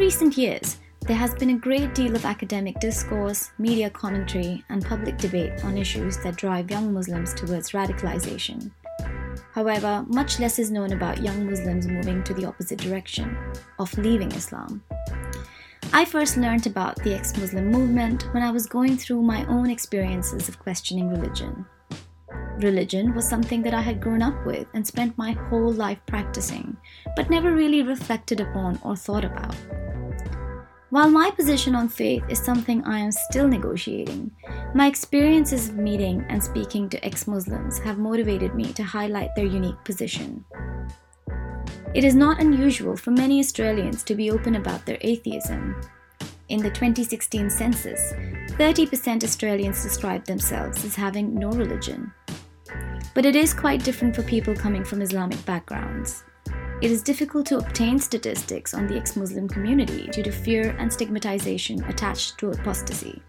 recent years, there has been a great deal of academic discourse, media commentary, and public debate on issues that drive young Muslims towards radicalization. However, much less is known about young Muslims moving to the opposite direction, of leaving Islam. I first learned about the ex Muslim movement when I was going through my own experiences of questioning religion. Religion was something that I had grown up with and spent my whole life practicing, but never really reflected upon or thought about. While my position on faith is something I am still negotiating, my experiences of meeting and speaking to ex Muslims have motivated me to highlight their unique position. It is not unusual for many Australians to be open about their atheism. In the 2016 census, 30% Australians described themselves as having no religion. But it is quite different for people coming from Islamic backgrounds. It is difficult to obtain statistics on the ex Muslim community due to fear and stigmatization attached to apostasy.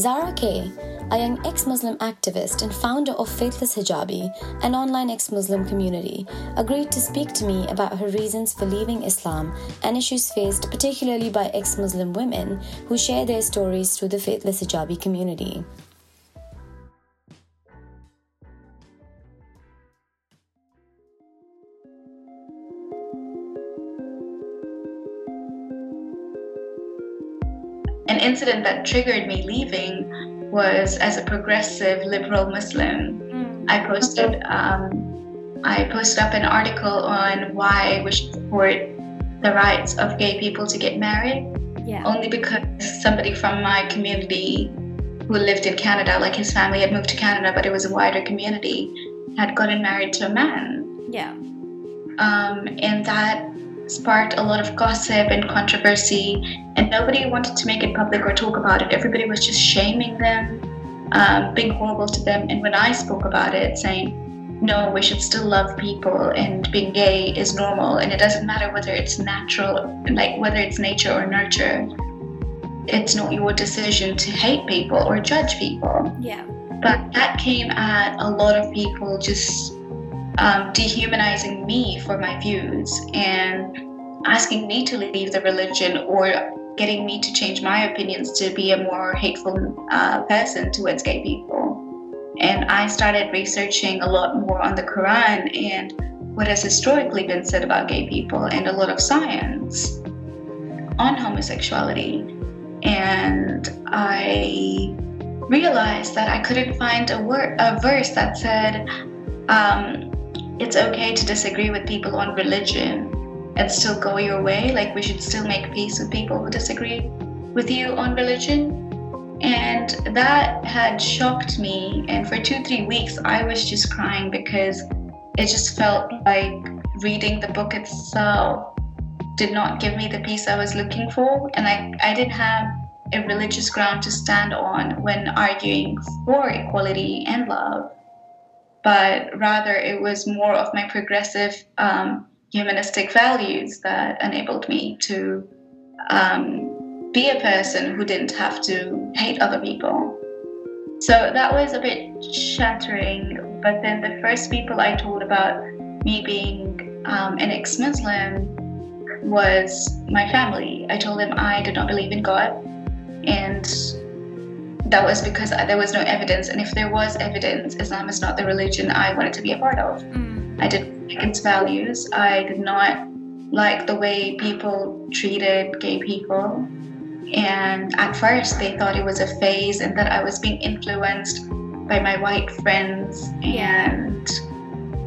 Zara Kay, a young ex Muslim activist and founder of Faithless Hijabi, an online ex Muslim community, agreed to speak to me about her reasons for leaving Islam and issues faced particularly by ex Muslim women who share their stories through the Faithless Hijabi community. Incident that triggered me leaving was as a progressive liberal Muslim. Mm. I posted um, I posted up an article on why we should support the rights of gay people to get married. Yeah. Only because somebody from my community who lived in Canada, like his family had moved to Canada, but it was a wider community, had gotten married to a man. Yeah. Um, and that sparked a lot of gossip and controversy, and nobody wanted to make it public or talk about it. Everybody was just shaming them, um, being horrible to them. And when I spoke about it, saying, no, we should still love people, and being gay is normal, and it doesn't matter whether it's natural, like whether it's nature or nurture. It's not your decision to hate people or judge people. Yeah. But that came at a lot of people just um, dehumanizing me for my views and asking me to leave the religion or getting me to change my opinions to be a more hateful uh, person towards gay people. And I started researching a lot more on the Quran and what has historically been said about gay people and a lot of science on homosexuality. And I realized that I couldn't find a word, a verse that said, um, it's okay to disagree with people on religion and still go your way. Like, we should still make peace with people who disagree with you on religion. And that had shocked me. And for two, three weeks, I was just crying because it just felt like reading the book itself did not give me the peace I was looking for. And I, I didn't have a religious ground to stand on when arguing for equality and love but rather it was more of my progressive um, humanistic values that enabled me to um, be a person who didn't have to hate other people. So that was a bit shattering. But then the first people I told about me being um, an ex Muslim was my family. I told them I did not believe in God and that was because there was no evidence. And if there was evidence, Islam is not the religion I wanted to be a part of. Mm. I didn't like its values. I did not like the way people treated gay people. And at first, they thought it was a phase and that I was being influenced by my white friends and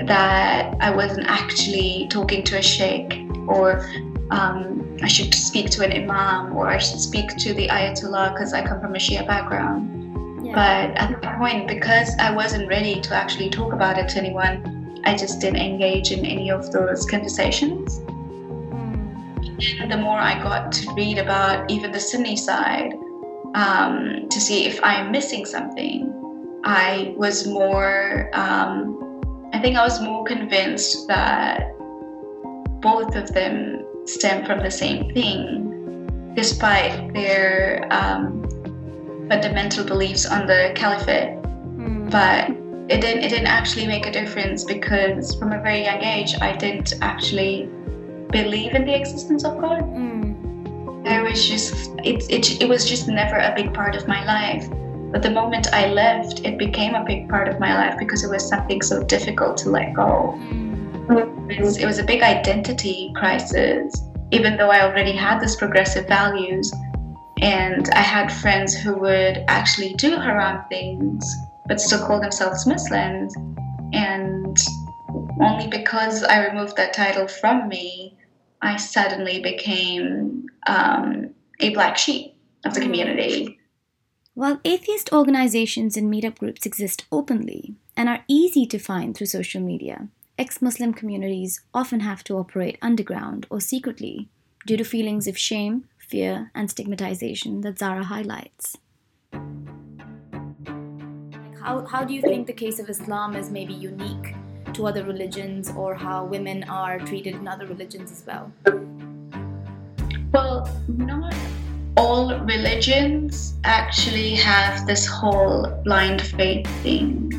that I wasn't actually talking to a sheikh or um, I should speak to an imam or I should speak to the ayatollah because I come from a Shia background. Yeah. But at that point, because I wasn't ready to actually talk about it to anyone, I just didn't engage in any of those conversations. Mm. And the more I got to read about even the Sunni side um, to see if I'm missing something, I was more, um, I think I was more convinced that both of them stem from the same thing, despite their um, fundamental beliefs on the caliphate, mm. but it didn't it didn't actually make a difference because from a very young age I didn't actually believe in the existence of God. Mm. There was just it, it it was just never a big part of my life. But the moment I left, it became a big part of my life because it was something so difficult to let go. Mm. It was, it was a big identity crisis, even though I already had these progressive values. And I had friends who would actually do haram things, but still call themselves Muslims. And only because I removed that title from me, I suddenly became um, a black sheep of the mm. community. While atheist organizations and meetup groups exist openly and are easy to find through social media, ex Muslim communities often have to operate underground or secretly due to feelings of shame, fear, and stigmatization that Zara highlights. How, how do you think the case of Islam is maybe unique to other religions or how women are treated in other religions as well? Well, not all religions actually have this whole blind faith thing.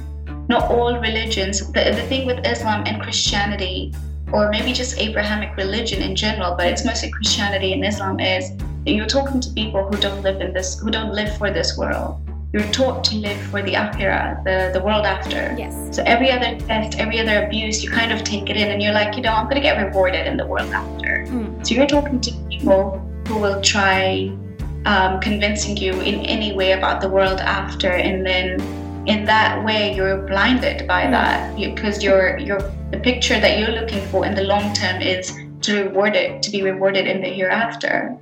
Not all religions. The, the thing with Islam and Christianity, or maybe just Abrahamic religion in general, but it's mostly Christianity and Islam, is you're talking to people who don't live in this, who don't live for this world you're taught to live for the akhirah, the, the world after. Yes. So every other test, every other abuse, you kind of take it in and you're like, you know, I'm going to get rewarded in the world after. Mm. So you're talking to people who will try um, convincing you in any way about the world after, and then in that way you're blinded by mm. that because you're you're the picture that you're looking for in the long term is to reward it to be rewarded in the hereafter.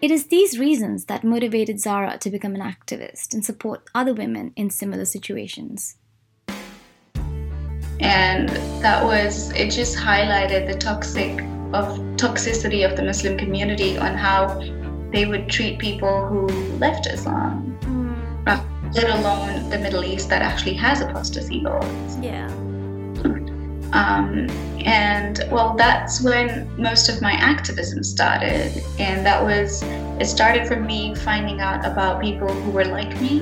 It is these reasons that motivated Zara to become an activist and support other women in similar situations. And that was, it just highlighted the toxic of toxicity of the Muslim community on how they would treat people who left Islam, mm. Let alone the Middle East that actually has apostasy laws. Yeah. Um, and well, that's when most of my activism started. And that was, it started from me finding out about people who were like me.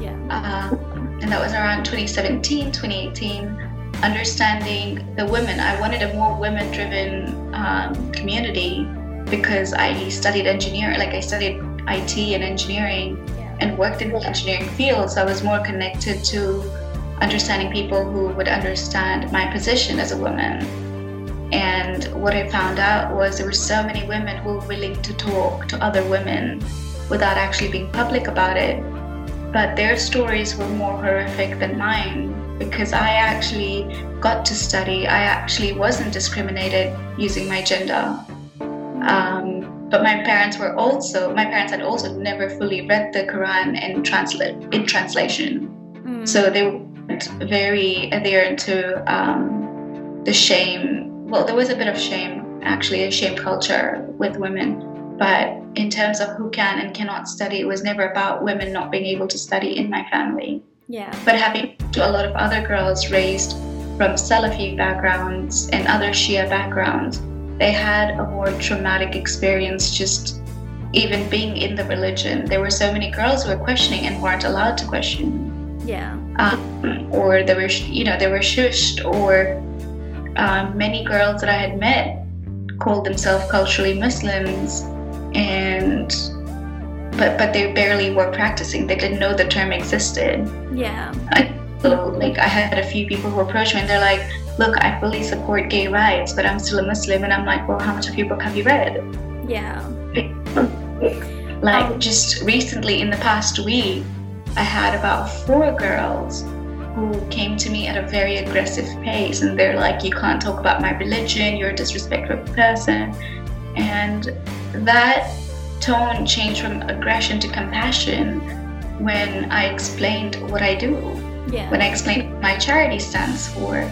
Yeah. Uh, and that was around 2017, 2018. Understanding the women. I wanted a more women driven um, community because I studied engineering, like I studied IT and engineering. And worked in the engineering field. So I was more connected to understanding people who would understand my position as a woman. And what I found out was there were so many women who were willing to talk to other women without actually being public about it. But their stories were more horrific than mine because I actually got to study. I actually wasn't discriminated using my gender. Um, but my parents were also, my parents had also never fully read the Quran in, transla- in translation. Mm. So they were very adherent to um, the shame. Well, there was a bit of shame, actually, a shame culture with women. But in terms of who can and cannot study, it was never about women not being able to study in my family. Yeah. But having to a lot of other girls raised from Salafi backgrounds and other Shia backgrounds, they had a more traumatic experience just even being in the religion. There were so many girls who were questioning and weren't allowed to question. Yeah. Um, or they were, you know, they were shushed, or um, many girls that I had met called themselves culturally Muslims, and but but they barely were practicing. They didn't know the term existed. Yeah. I, like I had a few people who approached me, and they're like, "Look, I fully support gay rights, but I'm still a Muslim." And I'm like, "Well, how much of your book have you read?" Yeah. Like um, just recently, in the past week, I had about four girls who came to me at a very aggressive pace and they're like, You can't talk about my religion, you're a disrespectful person. And that tone changed from aggression to compassion when I explained what I do, yeah. when I explained what my charity stands for.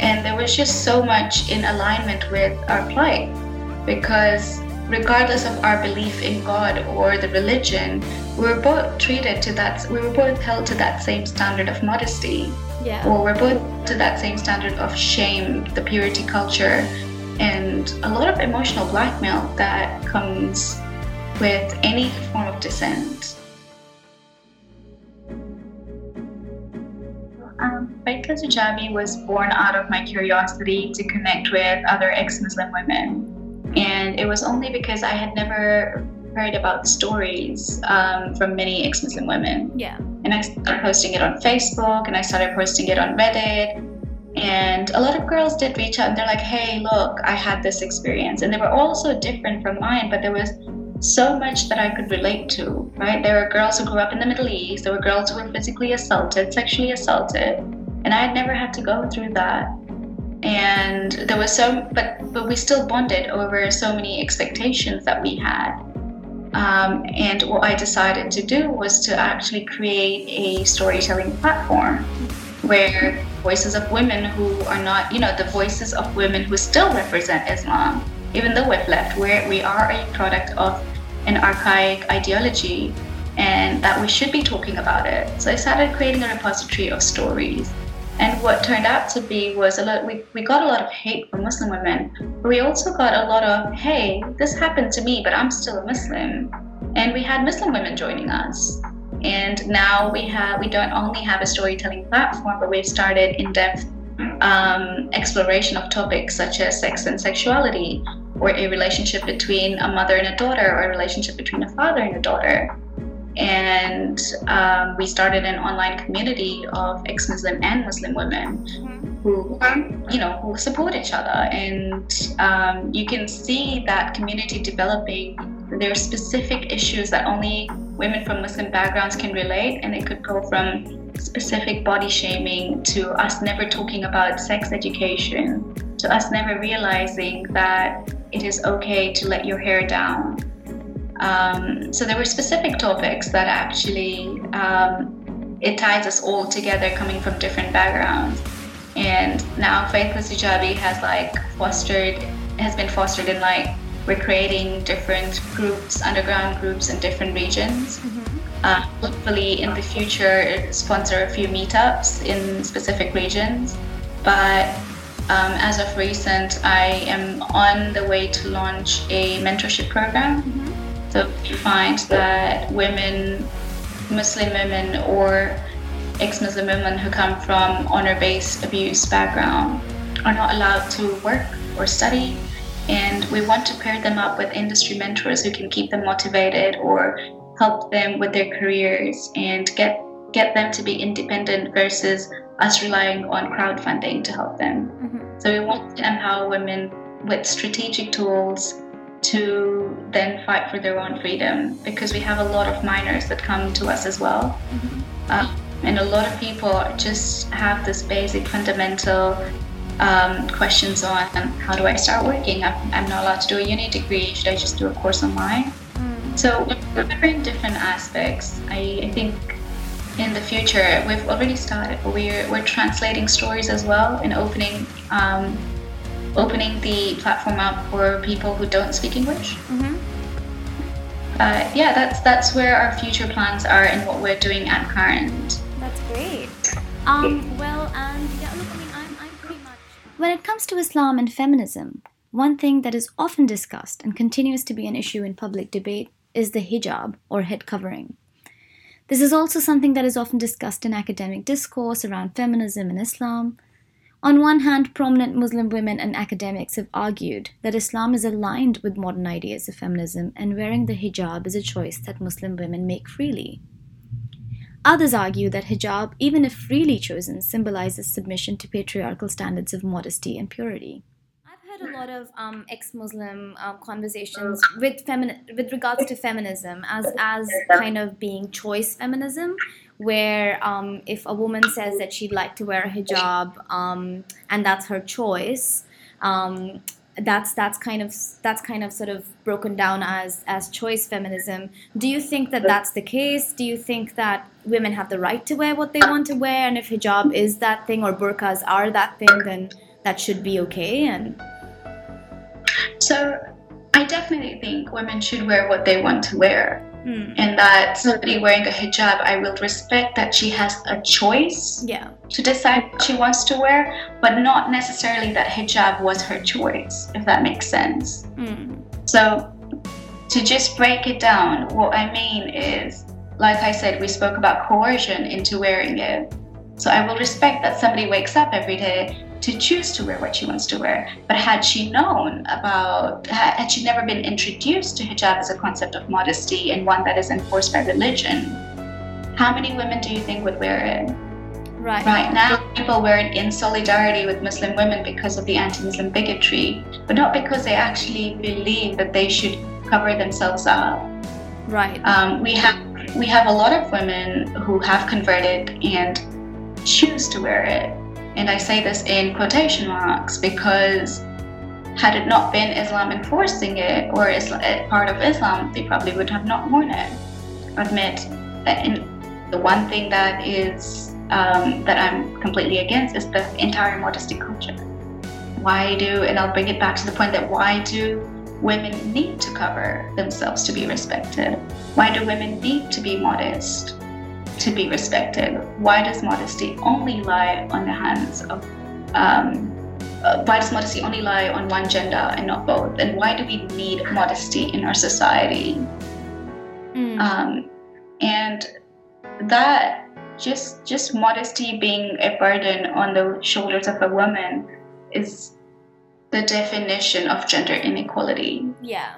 And there was just so much in alignment with our plight because regardless of our belief in God or the religion, we were both treated to that, we were both held to that same standard of modesty. Yeah. Or we're both to that same standard of shame, the purity culture, and a lot of emotional blackmail that comes with any form of dissent. Hijabi was born out of my curiosity to connect with other ex Muslim women. And it was only because I had never heard about stories um, from many ex Muslim women. Yeah. And I started posting it on Facebook and I started posting it on Reddit. And a lot of girls did reach out and they're like, hey, look, I had this experience. And they were all so different from mine, but there was so much that I could relate to, right? There were girls who grew up in the Middle East, there were girls who were physically assaulted, sexually assaulted, and I had never had to go through that. And there was so, but but we still bonded over so many expectations that we had. Um, and what I decided to do was to actually create a storytelling platform where voices of women who are not, you know, the voices of women who still represent Islam even though we've left, where we are a product of an archaic ideology and that we should be talking about it. So I started creating a repository of stories. And what turned out to be was a lot, we, we got a lot of hate from Muslim women, but we also got a lot of, hey, this happened to me, but I'm still a Muslim. And we had Muslim women joining us. And now we have we don't only have a storytelling platform, but we've started in-depth um, exploration of topics such as sex and sexuality, or a relationship between a mother and a daughter, or a relationship between a father and a daughter. And um, we started an online community of ex-Muslim and Muslim women who, you know, who support each other. And um, you can see that community developing. There are specific issues that only women from Muslim backgrounds can relate, and it could go from specific body shaming to us never talking about sex education to us never realizing that it is okay to let your hair down. Um, so there were specific topics that actually um, it ties us all together coming from different backgrounds. And now Faithless Hijabi has like fostered, has been fostered in like we're creating different groups, underground groups in different regions. Mm-hmm uh, hopefully in the future sponsor a few meetups in specific regions. But um, as of recent, I am on the way to launch a mentorship program. Mm-hmm. So you find that women, Muslim women, or ex-Muslim women who come from honor-based abuse background are not allowed to work or study and we want to pair them up with industry mentors who can keep them motivated or help them with their careers and get get them to be independent versus us relying on crowdfunding to help them. Mm-hmm. So we want to empower women with strategic tools to then fight for their own freedom because we have a lot of minors that come to us as well. Mm-hmm. Uh, and a lot of people just have this basic fundamental um, questions on how do I start working? I'm, I'm, not allowed to do a uni degree. Should I just do a course online? So we're covering different aspects. I, I think in the future we've already started. We're we're translating stories as well and opening um, opening the platform up for people who don't speak English. Mm-hmm. Uh, yeah, that's that's where our future plans are and what we're doing at current. That's great. Um, well, and yeah, look, I mean, I'm, I'm pretty much. When it comes to Islam and feminism, one thing that is often discussed and continues to be an issue in public debate is the hijab or head covering. This is also something that is often discussed in academic discourse around feminism and Islam. On one hand, prominent Muslim women and academics have argued that Islam is aligned with modern ideas of feminism and wearing the hijab is a choice that Muslim women make freely. Others argue that hijab, even if freely chosen, symbolizes submission to patriarchal standards of modesty and purity I've had a lot of um, ex-Muslim um, conversations with femi- with regards to feminism as as kind of being choice feminism, where um, if a woman says that she'd like to wear a hijab um, and that's her choice, um, that's that's kind of that's kind of sort of broken down as as choice feminism. Do you think that that's the case? Do you think that women have the right to wear what they want to wear, and if hijab is that thing or burqas are that thing, then that should be okay? And so I definitely think women should wear what they want to wear. Mm. And that somebody wearing a hijab, I will respect that she has a choice yeah. to decide what she wants to wear, but not necessarily that hijab was her choice, if that makes sense. Mm. So, to just break it down, what I mean is, like I said, we spoke about coercion into wearing it. So I will respect that somebody wakes up every day to choose to wear what she wants to wear. But had she known about, had she never been introduced to hijab as a concept of modesty and one that is enforced by religion, how many women do you think would wear it? Right. Right now, people wear it in solidarity with Muslim women because of the anti Muslim bigotry, but not because they actually believe that they should cover themselves up. Right. Um, we have we have a lot of women who have converted and choose to wear it and I say this in quotation marks because had it not been Islam enforcing it or eh, part of Islam, they probably would have not worn it. Admit that in the one thing that is um, that I'm completely against is the entire modesty culture. Why do, and I'll bring it back to the point that why do women need to cover themselves to be respected? Why do women need to be modest? To be respected? Why does modesty only lie on the hands of um, uh, why does modesty only lie on one gender and not both? And why do we need modesty in our society? Mm. Um, and that just just modesty being a burden on the shoulders of a woman is the definition of gender inequality. Yeah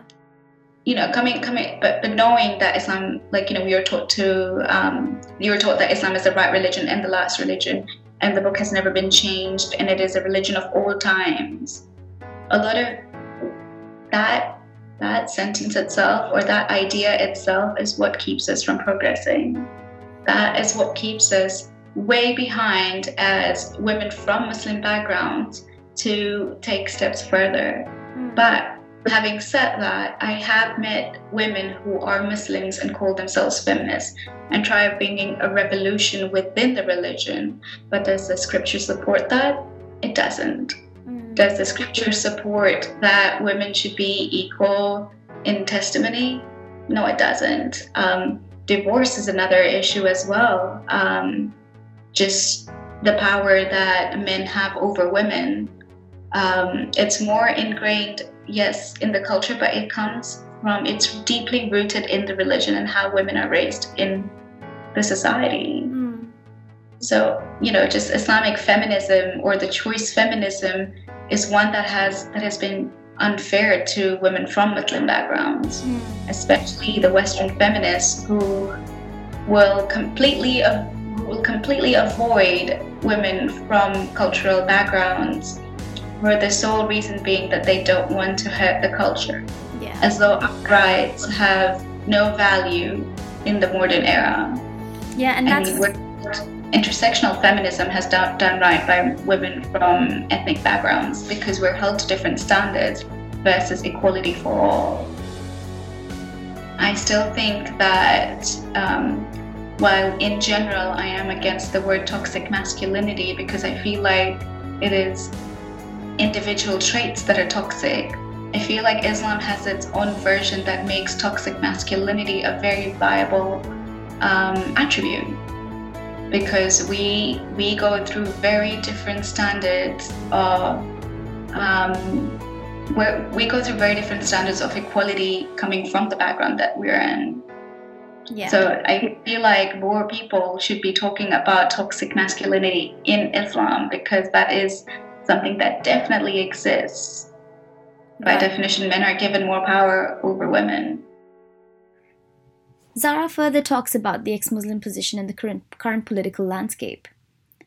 you know, coming, coming, but, but knowing that Islam, like, you know, we were taught to, um, you were taught that Islam is the right religion and the last religion, and the book has never been changed, and it is a religion of all times. A lot of that, that sentence itself or that idea itself is what keeps us from progressing. That is what keeps us way behind as women from Muslim backgrounds to take steps further. Mm. But Having said that, I have met women who are Muslims and call themselves feminists and try bringing a revolution within the religion. But does the scripture support that? It doesn't. Mm. Does the scripture support that women should be equal in testimony? No, it doesn't. Um, divorce is another issue as well. Um, just the power that men have over women. Um, it's more ingrained yes, in the culture, but it comes from, it's deeply rooted in the religion and how women are raised in the society. Mm. So, you know, just Islamic feminism or the choice feminism is one that has that has been unfair to women from Muslim backgrounds, mm. especially the Western feminists who will completely will completely avoid women from cultural backgrounds for the sole reason being that they don't want to hurt the culture. Yeah. As though rights have no value in the modern era. Yeah, and that's. Mean, intersectional feminism has done, done right by women from ethnic backgrounds because we're held to different standards versus equality for all. I still think that um, while in general I am against the word toxic masculinity because I feel like it is individual traits that are toxic. I feel like Islam has its own version that makes toxic masculinity a very viable um, attribute because we we go through very different standards of um, we go through very different standards of equality coming from the background that we're in. Yeah. So I feel like more people should be talking about toxic masculinity in Islam because that is something that definitely exists. By yeah. definition, men are given more power over women. Zara further talks about the ex Muslim position in the current, current political landscape.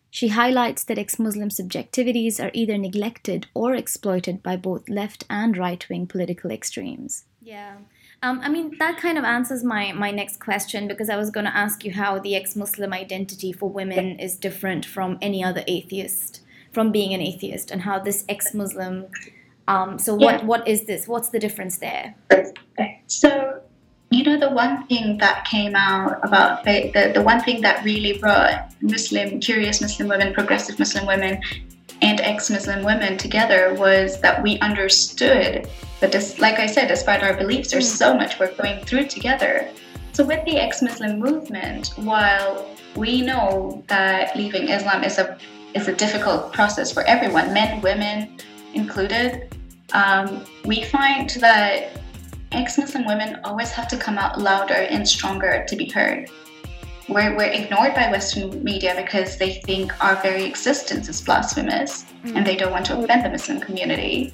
She highlights that ex Muslim subjectivities are either neglected or exploited by both left and right wing political extremes. Yeah. Um, I mean, that kind of answers my, my next question because I was going to ask you how the ex Muslim identity for women is different from any other atheist from being an atheist and how this ex-Muslim. Um, so what yeah. what is this? What's the difference there? So you know the one thing that came out about the, the, the one thing that really brought Muslim curious Muslim women, progressive Muslim women, and ex-Muslim women together was that we understood that, this, like I said, despite our beliefs, there's mm. so much we're going through together. So with the ex-Muslim movement, while we know that leaving Islam is a is a difficult process for everyone, men, women included. Um, we find that ex Muslim women always have to come out louder and stronger to be heard. we're, we're ignored by Western media because they think our very existence is blasphemous mm. and they don't want to offend the Muslim community.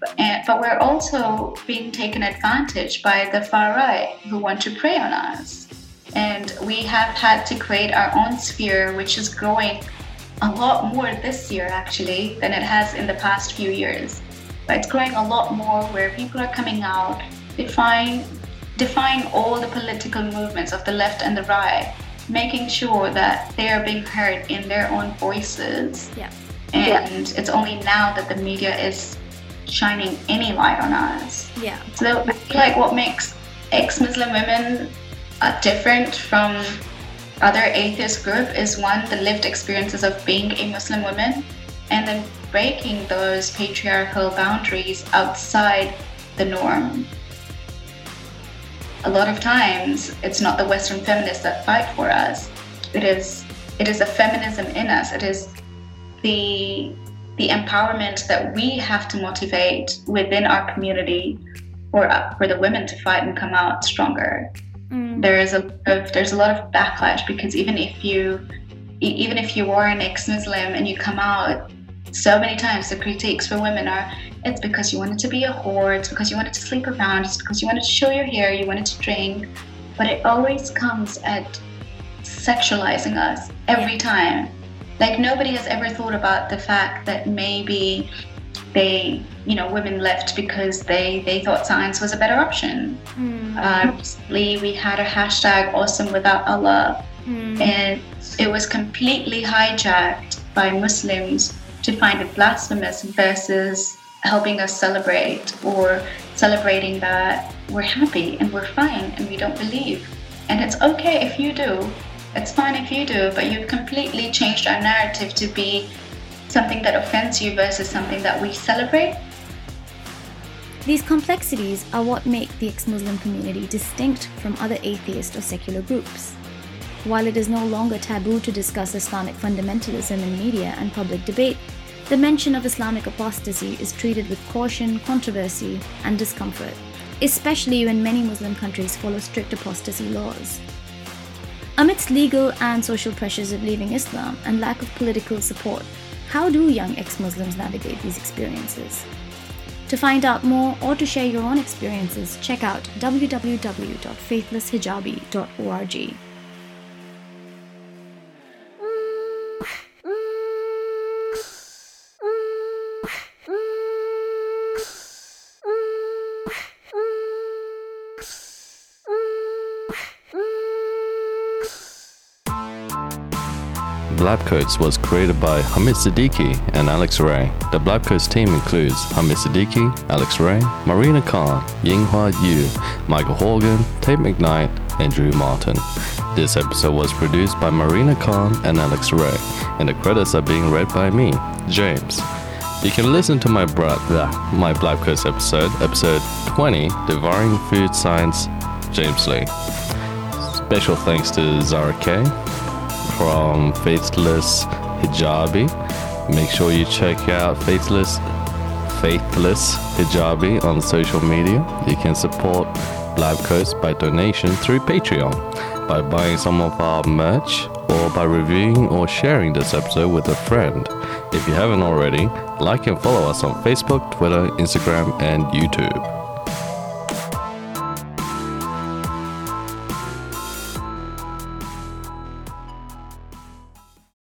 But, and, but we're also being taken advantage by the far right who want to prey on us. And we have had to create our own sphere, which is growing a lot more this year actually than it has in the past few years. But it's growing a lot more where people are coming out, defying, defying all the political movements of the left and the right, making sure that they are being heard in their own voices. Yeah. And yeah. it's only now that the media is shining any light on us. Yeah. So I feel like what makes ex-Muslim women are different from other atheist group is one the lived experiences of being a Muslim woman, and then breaking those patriarchal boundaries outside the norm. A lot of times, it's not the Western feminists that fight for us. It is it is a feminism in us. It is the the empowerment that we have to motivate within our community for for the women to fight and come out stronger. Mm. There is a of, there's a lot of backlash because even if you even if you are an ex-Muslim and you come out, so many times the critiques for women are it's because you wanted to be a whore, it's because you wanted to sleep around, it's because you wanted to show your hair, you wanted to drink, but it always comes at sexualizing us every yeah. time. Like nobody has ever thought about the fact that maybe they, you know, women left because they they thought science was a better option. Mm. Uh, recently, we had a hashtag Awesome Without Allah, mm. and it was completely hijacked by Muslims to find it blasphemous versus helping us celebrate or celebrating that we're happy and we're fine and we don't believe. And it's okay if you do. It's fine if you do, but you've completely changed our narrative to be something that offends you versus something that we celebrate. These complexities are what make the ex Muslim community distinct from other atheist or secular groups. While it is no longer taboo to discuss Islamic fundamentalism in media and public debate, the mention of Islamic apostasy is treated with caution, controversy, and discomfort, especially when many Muslim countries follow strict apostasy laws. Amidst legal and social pressures of leaving Islam and lack of political support, how do young ex Muslims navigate these experiences? To find out more or to share your own experiences, check out www.faithlesshijabi.org. Blabcoats was created by Hamid Sediqi and Alex Ray. The Blabcoats team includes Hamid Sediqi, Alex Ray, Marina Khan, Yinghua Yu, Michael Horgan, Tate McKnight, and Drew Martin. This episode was produced by Marina Khan and Alex Ray, and the credits are being read by me, James. You can listen to my bra- my Blabcoats episode, episode 20, Devouring Food Science, James Lee. Special thanks to Zara Kay from Faithless Hijabi. Make sure you check out Faithless Faithless Hijabi on social media. You can support Blabcoats by donation through Patreon, by buying some of our merch, or by reviewing or sharing this episode with a friend. If you haven't already, like and follow us on Facebook, Twitter, Instagram, and YouTube.